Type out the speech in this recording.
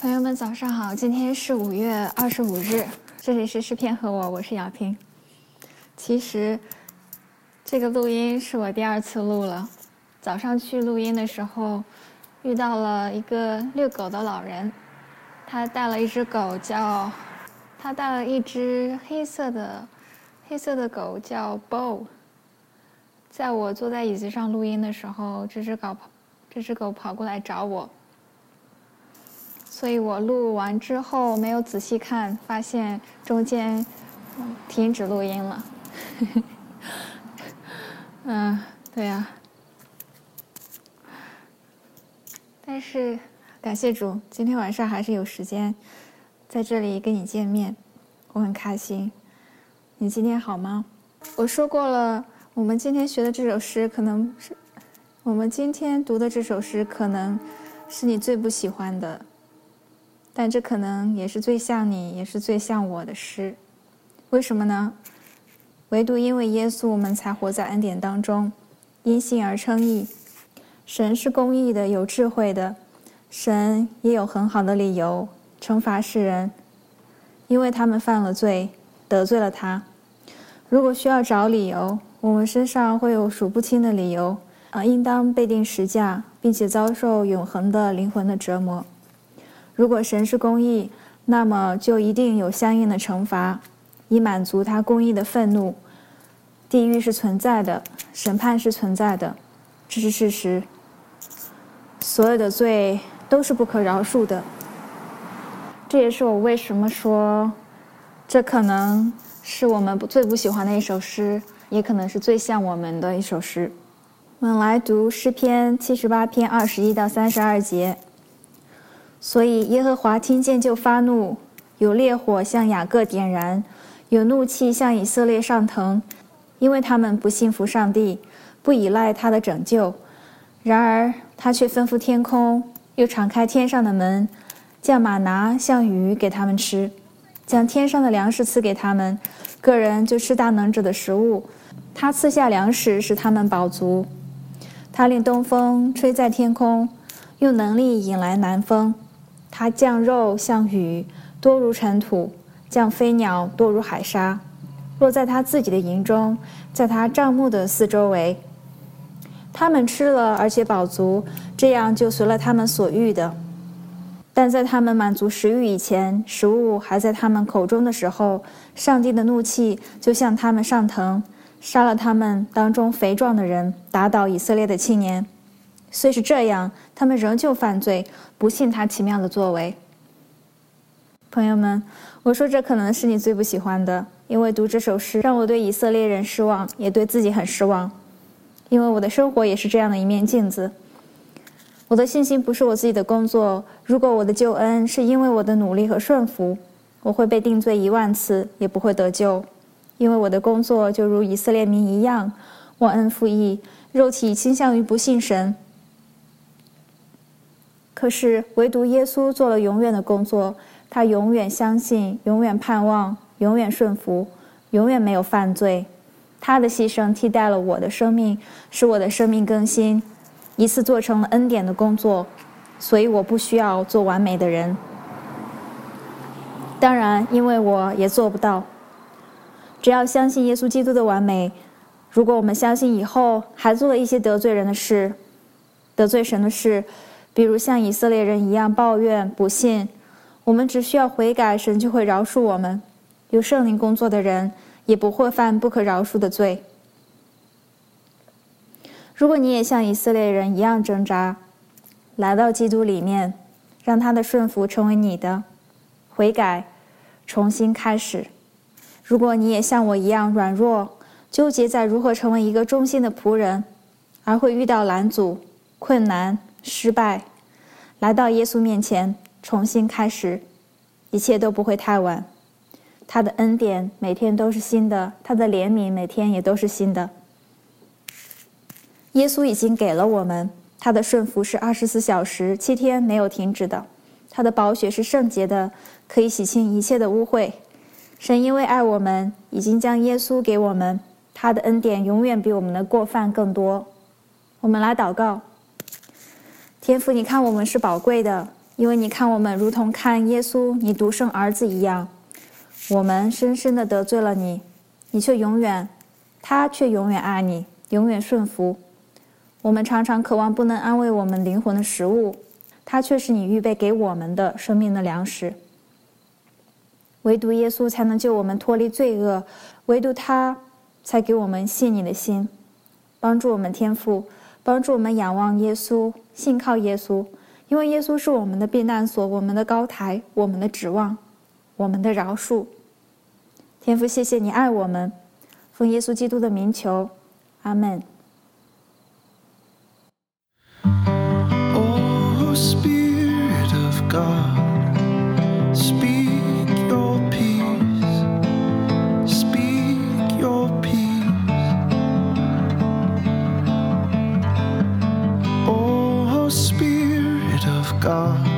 朋友们，早上好！今天是五月二十五日，这里是诗篇和我，我是雅萍。其实，这个录音是我第二次录了。早上去录音的时候，遇到了一个遛狗的老人，他带了一只狗，叫他带了一只黑色的黑色的狗，叫 Bo。在我坐在椅子上录音的时候，这只狗跑，这只狗跑过来找我。所以我录完之后没有仔细看，发现中间停止录音了。嗯，对呀。但是感谢主，今天晚上还是有时间在这里跟你见面，我很开心。你今天好吗？我说过了，我们今天学的这首诗，可能是我们今天读的这首诗，可能是你最不喜欢的。但这可能也是最像你，也是最像我的诗。为什么呢？唯独因为耶稣，我们才活在恩典当中，因信而称义。神是公义的，有智慧的，神也有很好的理由惩罚世人，因为他们犯了罪，得罪了他。如果需要找理由，我们身上会有数不清的理由啊，应当被定十架，并且遭受永恒的灵魂的折磨。如果神是公义，那么就一定有相应的惩罚，以满足他公义的愤怒。地狱是存在的，审判是存在的，这是事实。所有的罪都是不可饶恕的。这也是我为什么说，这可能是我们最不喜欢的一首诗，也可能是最像我们的一首诗。我们来读诗篇七十八篇二十一到三十二节。所以耶和华听见就发怒，有烈火向雅各点燃，有怒气向以色列上腾，因为他们不信服上帝，不依赖他的拯救。然而他却吩咐天空，又敞开天上的门，将马拿像鱼给他们吃，将天上的粮食赐给他们，个人就吃大能者的食物。他赐下粮食使他们饱足，他令东风吹在天空，用能力引来南风。他降肉像雨，多如尘土；降飞鸟多如海沙，落在他自己的营中，在他帐幕的四周围。他们吃了，而且饱足，这样就随了他们所欲的。但在他们满足食欲以前，食物还在他们口中的时候，上帝的怒气就向他们上腾，杀了他们当中肥壮的人，打倒以色列的青年。虽是这样，他们仍旧犯罪，不信他奇妙的作为。朋友们，我说这可能是你最不喜欢的，因为读这首诗让我对以色列人失望，也对自己很失望。因为我的生活也是这样的一面镜子。我的信心不是我自己的工作。如果我的救恩是因为我的努力和顺服，我会被定罪一万次，也不会得救。因为我的工作就如以色列民一样，忘恩负义，肉体倾向于不信神。可是，唯独耶稣做了永远的工作，他永远相信，永远盼望，永远顺服，永远没有犯罪。他的牺牲替代了我的生命，使我的生命更新，一次做成了恩典的工作。所以，我不需要做完美的人。当然，因为我也做不到。只要相信耶稣基督的完美，如果我们相信以后还做了一些得罪人的事，得罪神的事。比如像以色列人一样抱怨不信，我们只需要悔改，神就会饶恕我们。有圣灵工作的人也不会犯不可饶恕的罪。如果你也像以色列人一样挣扎，来到基督里面，让他的顺服成为你的悔改，重新开始。如果你也像我一样软弱，纠结在如何成为一个忠心的仆人，而会遇到拦阻、困难。失败，来到耶稣面前，重新开始，一切都不会太晚。他的恩典每天都是新的，他的怜悯每天也都是新的。耶稣已经给了我们，他的顺服是二十四小时、七天没有停止的。他的宝血是圣洁的，可以洗清一切的污秽。神因为爱我们，已经将耶稣给我们，他的恩典永远比我们的过犯更多。我们来祷告。天父，你看我们是宝贵的，因为你看我们如同看耶稣你独生儿子一样，我们深深的得罪了你，你却永远，他却永远爱你，永远顺服。我们常常渴望不能安慰我们灵魂的食物，他却是你预备给我们的生命的粮食。唯独耶稣才能救我们脱离罪恶，唯独他才给我们信你的心，帮助我们天赋，帮助我们仰望耶稣，信靠耶稣，因为耶稣是我们的避难所，我们的高台，我们的指望，我们的饶恕。天父，谢谢你爱我们，奉耶稣基督的名求，阿门。go.